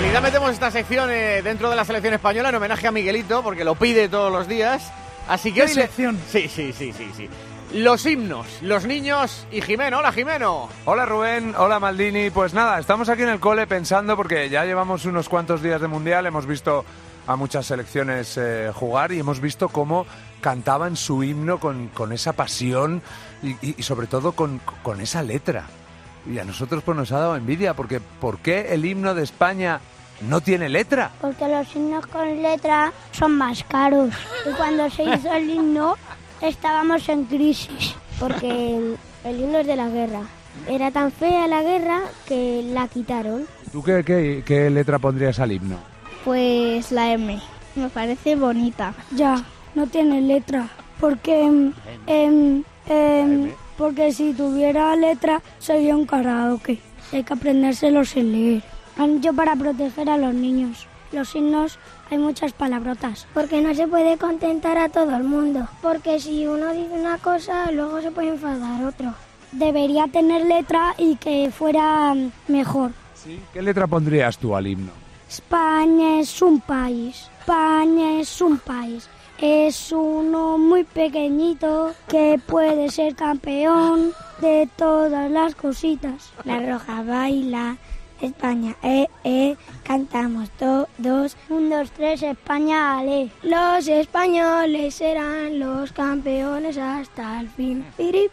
realidad metemos esta sección eh, dentro de la selección española en homenaje a Miguelito, porque lo pide todos los días. Así que ¿Qué le-? Sí, sí, sí, sí, sí. Los himnos, los niños y Jimeno. Hola, Jimeno. Hola Rubén, hola Maldini. Pues nada, estamos aquí en el cole pensando porque ya llevamos unos cuantos días de mundial, hemos visto a muchas selecciones eh, jugar y hemos visto cómo cantaban su himno con, con esa pasión y, y- y sobre todo con, con esa letra. Y a nosotros pues nos ha dado envidia porque ¿por qué el himno de España no tiene letra? Porque los himnos con letra son más caros. Y cuando se hizo el himno estábamos en crisis. Porque el himno es de la guerra. Era tan fea la guerra que la quitaron. ¿Tú qué, qué, qué letra pondrías al himno? Pues la M. Me parece bonita. Ya, no tiene letra. Porque, em, em, em, porque si tuviera letra sería un karaoke. Hay que aprendérselo sin leer. Han dicho para proteger a los niños. Los himnos hay muchas palabrotas. Porque no se puede contentar a todo el mundo. Porque si uno dice una cosa, luego se puede enfadar otro. Debería tener letra y que fuera mejor. ¿Qué letra pondrías tú al himno? España es un país. España es un país. Es uno muy pequeñito que puede ser campeón de todas las cositas. La roja baila, España, eh, eh, cantamos todos. Un, dos, tres, España, ale. Los españoles serán los campeones hasta el fin. Piri.